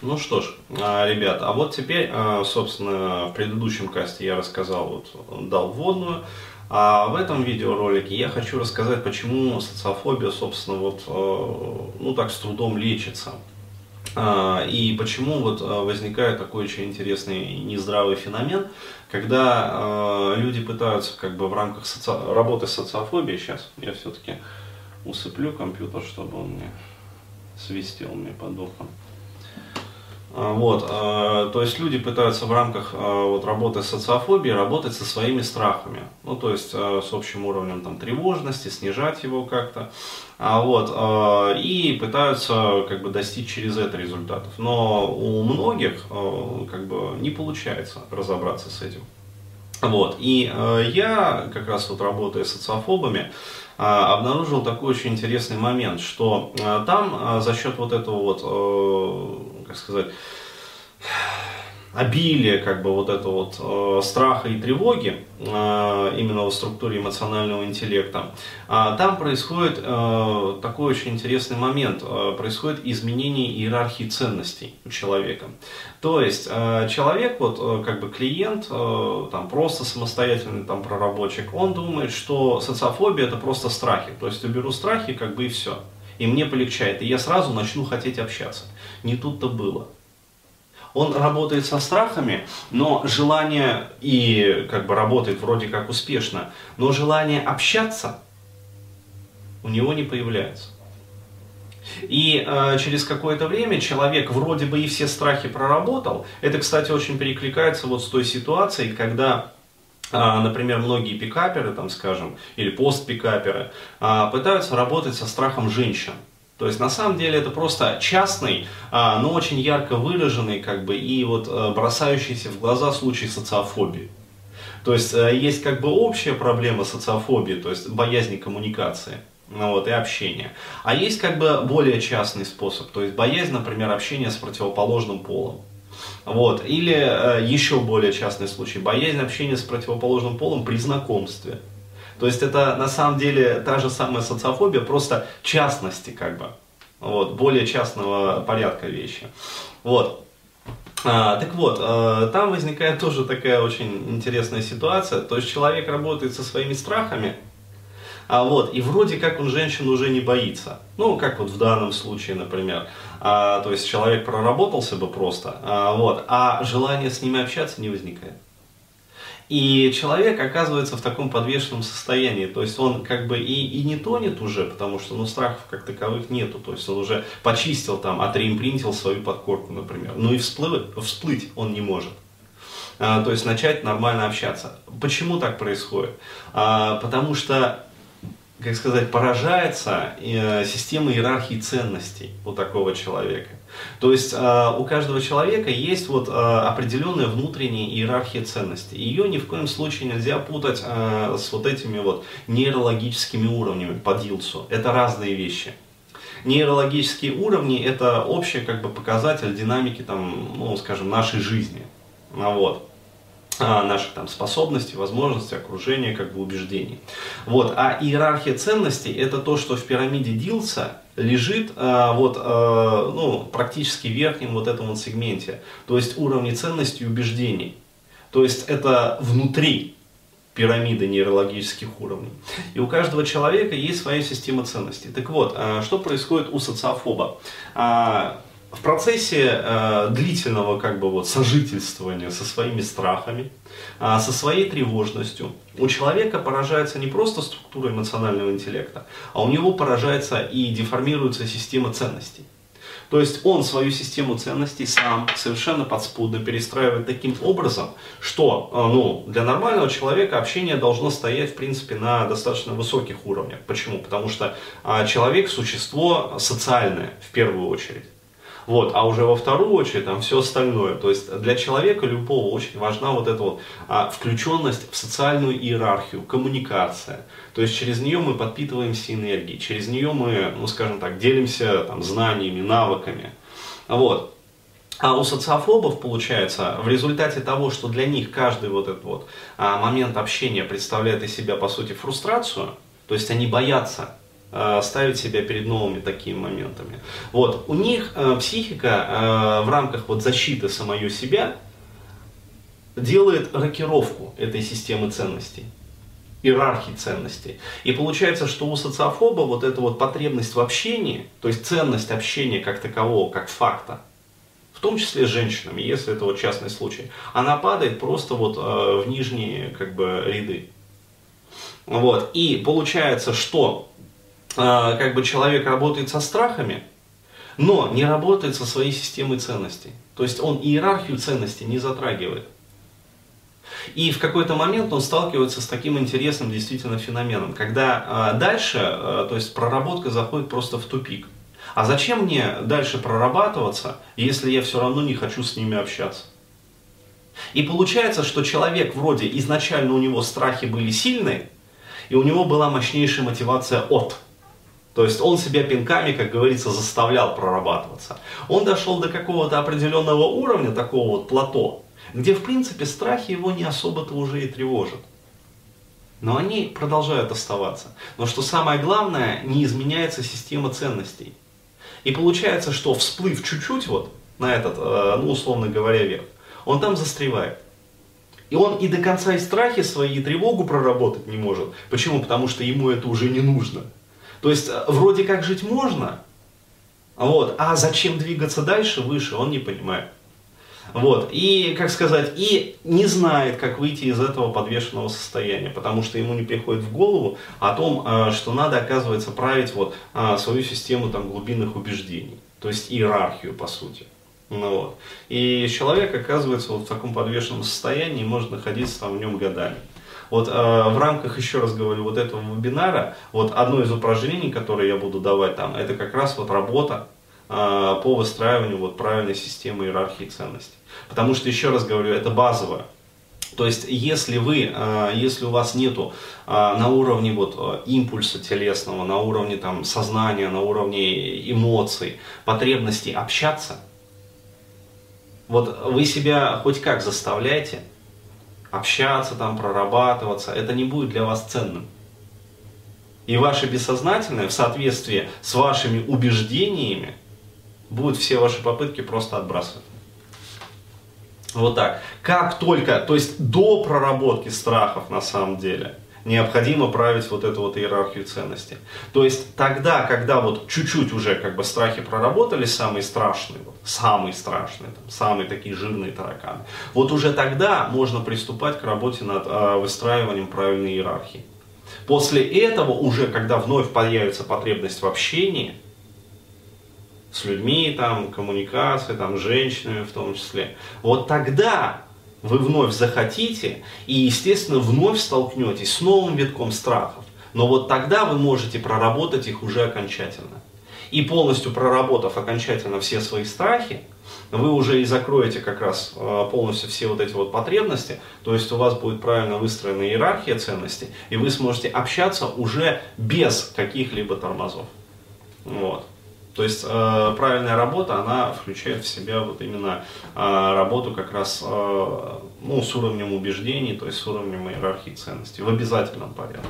Ну что ж, а, ребят, а вот теперь, а, собственно, в предыдущем касте я рассказал, вот, дал вводную, а в этом видеоролике я хочу рассказать, почему социофобия, собственно, вот, а, ну так с трудом лечится. И почему вот возникает такой очень интересный нездравый феномен, когда люди пытаются как бы в рамках соци... работы с социофобией, сейчас я все-таки усыплю компьютер, чтобы он мне свистел мне под ухом. А, вот, а, то есть люди пытаются в рамках а, вот, работы с социофобией работать со своими страхами, ну то есть с общим уровнем там, тревожности, снижать его как-то, вот, и пытаются как бы достичь через это результатов. Но у многих как бы не получается разобраться с этим. Вот, и я как раз вот работая с социофобами, обнаружил такой очень интересный момент, что там за счет вот этого вот как сказать, обилие как бы вот этого вот э, страха и тревоги э, именно в структуре эмоционального интеллекта, э, там происходит э, такой очень интересный момент, происходит изменение иерархии ценностей у человека. То есть человек, вот как бы клиент, там просто самостоятельный там проработчик, он думает, что социофобия это просто страхи, то есть уберу страхи как бы и все и мне полегчает, и я сразу начну хотеть общаться. Не тут-то было. Он работает со страхами, но желание и как бы работает вроде как успешно, но желание общаться у него не появляется. И э, через какое-то время человек вроде бы и все страхи проработал. Это, кстати, очень перекликается вот с той ситуацией, когда а, например, многие пикаперы, там, скажем, или постпикаперы, а, пытаются работать со страхом женщин. То есть на самом деле это просто частный, а, но очень ярко выраженный, как бы, и вот э, бросающийся в глаза случай социофобии. То есть э, есть как бы общая проблема социофобии, то есть боязни коммуникации ну вот, и общения. А есть как бы более частный способ, то есть боязнь, например, общения с противоположным полом. Вот. Или э, еще более частный случай, боязнь общения с противоположным полом при знакомстве. То есть это на самом деле та же самая социофобия, просто частности как бы. Вот, более частного порядка вещи. Вот. А, так вот, а, там возникает тоже такая очень интересная ситуация. То есть человек работает со своими страхами, а вот, и вроде как он женщин уже не боится. Ну, как вот в данном случае, например. А, то есть человек проработался бы просто, а, вот, а желание с ними общаться не возникает. И человек оказывается в таком подвешенном состоянии, то есть он как бы и, и не тонет уже, потому что ну, страхов как таковых нету, то есть он уже почистил там, отреимпринтил свою подкорку, например, ну и всплыть, всплыть он не может. А, то есть начать нормально общаться. Почему так происходит? А, потому что как сказать, поражается э, система иерархии ценностей у такого человека. То есть э, у каждого человека есть вот э, определенная внутренняя иерархия ценностей. Ее ни в коем случае нельзя путать с вот этими вот нейрологическими уровнями по Дилсу. Это разные вещи. Нейрологические уровни это общий как бы показатель динамики там, ну, скажем, нашей жизни. Вот. А, наших там способностей, возможностей, окружения, как бы убеждений. Вот. А иерархия ценностей это то, что в пирамиде Дилса лежит а, вот, а, ну, практически в верхнем вот этом вот сегменте. То есть уровни ценностей и убеждений. То есть это внутри пирамиды нейрологических уровней. И у каждого человека есть своя система ценностей. Так вот, что происходит у социофоба? А, в процессе э, длительного как бы вот сожительствования со своими страхами, э, со своей тревожностью, у человека поражается не просто структура эмоционального интеллекта, а у него поражается и деформируется система ценностей. То есть он свою систему ценностей сам совершенно подспудно перестраивает таким образом, что э, ну, для нормального человека общение должно стоять в принципе на достаточно высоких уровнях. Почему? Потому что э, человек существо социальное в первую очередь. Вот, а уже во вторую очередь там все остальное. То есть для человека любого очень важна вот эта вот а, включенность в социальную иерархию, коммуникация. То есть через нее мы подпитываемся энергией, через нее мы, ну скажем так, делимся там, знаниями, навыками. Вот. А у социофобов получается, в результате того, что для них каждый вот этот вот а, момент общения представляет из себя, по сути, фрустрацию, то есть они боятся ставить себя перед новыми такими моментами. Вот, у них э, психика э, в рамках вот защиты самого себя делает рокировку этой системы ценностей иерархии ценностей. И получается, что у социофоба вот эта вот потребность в общении, то есть ценность общения как такового, как факта, в том числе с женщинами, если это вот частный случай, она падает просто вот э, в нижние как бы ряды. Вот. И получается, что э, как бы человек работает со страхами, но не работает со своей системой ценностей. То есть он иерархию ценностей не затрагивает. И в какой-то момент он сталкивается с таким интересным действительно феноменом, когда э, дальше, э, то есть проработка заходит просто в тупик. А зачем мне дальше прорабатываться, если я все равно не хочу с ними общаться? И получается, что человек вроде изначально у него страхи были сильные, и у него была мощнейшая мотивация от. То есть он себя пинками, как говорится, заставлял прорабатываться. Он дошел до какого-то определенного уровня, такого вот плато, где, в принципе, страхи его не особо-то уже и тревожат. Но они продолжают оставаться. Но что самое главное, не изменяется система ценностей. И получается, что всплыв чуть-чуть вот на этот, э, ну, условно говоря, верх, он там застревает. И он и до конца и страхи свои, и тревогу проработать не может. Почему? Потому что ему это уже не нужно. То есть, э, вроде как жить можно, вот, а зачем двигаться дальше, выше, он не понимает. Вот. И, как сказать, и не знает, как выйти из этого подвешенного состояния, потому что ему не приходит в голову о том, а, что надо, оказывается, править вот а, свою систему там, глубинных убеждений, то есть иерархию, по сути. Ну, вот. И человек оказывается вот в таком подвешенном состоянии и может находиться там в нем годами. Вот э, в рамках, еще раз говорю, вот этого вебинара, вот одно из упражнений, которое я буду давать там, это как раз вот работа э, по выстраиванию вот правильной системы иерархии ценностей. Потому что, еще раз говорю, это базовое. То есть, если вы, а, если у вас нету а, на уровне вот а, импульса телесного, на уровне там сознания, на уровне эмоций, потребности общаться, вот вы себя хоть как заставляете общаться, там, прорабатываться, это не будет для вас ценным. И ваше бессознательное в соответствии с вашими убеждениями будет все ваши попытки просто отбрасывать. Вот так. Как только, то есть до проработки страхов на самом деле, необходимо править вот эту вот иерархию ценностей. То есть тогда, когда вот чуть-чуть уже как бы страхи проработали, самые страшные, вот, самые страшные, там, самые такие жирные тараканы, вот уже тогда можно приступать к работе над э, выстраиванием правильной иерархии. После этого уже, когда вновь появится потребность в общении, с людьми, там, коммуникация, там, с женщинами в том числе. Вот тогда вы вновь захотите и, естественно, вновь столкнетесь с новым витком страхов. Но вот тогда вы можете проработать их уже окончательно. И полностью проработав окончательно все свои страхи, вы уже и закроете как раз э, полностью все вот эти вот потребности, то есть у вас будет правильно выстроена иерархия ценностей, и вы сможете общаться уже без каких-либо тормозов. Вот. То есть э, правильная работа, она включает в себя вот именно э, работу как раз э, ну, с уровнем убеждений, то есть с уровнем иерархии ценностей в обязательном порядке.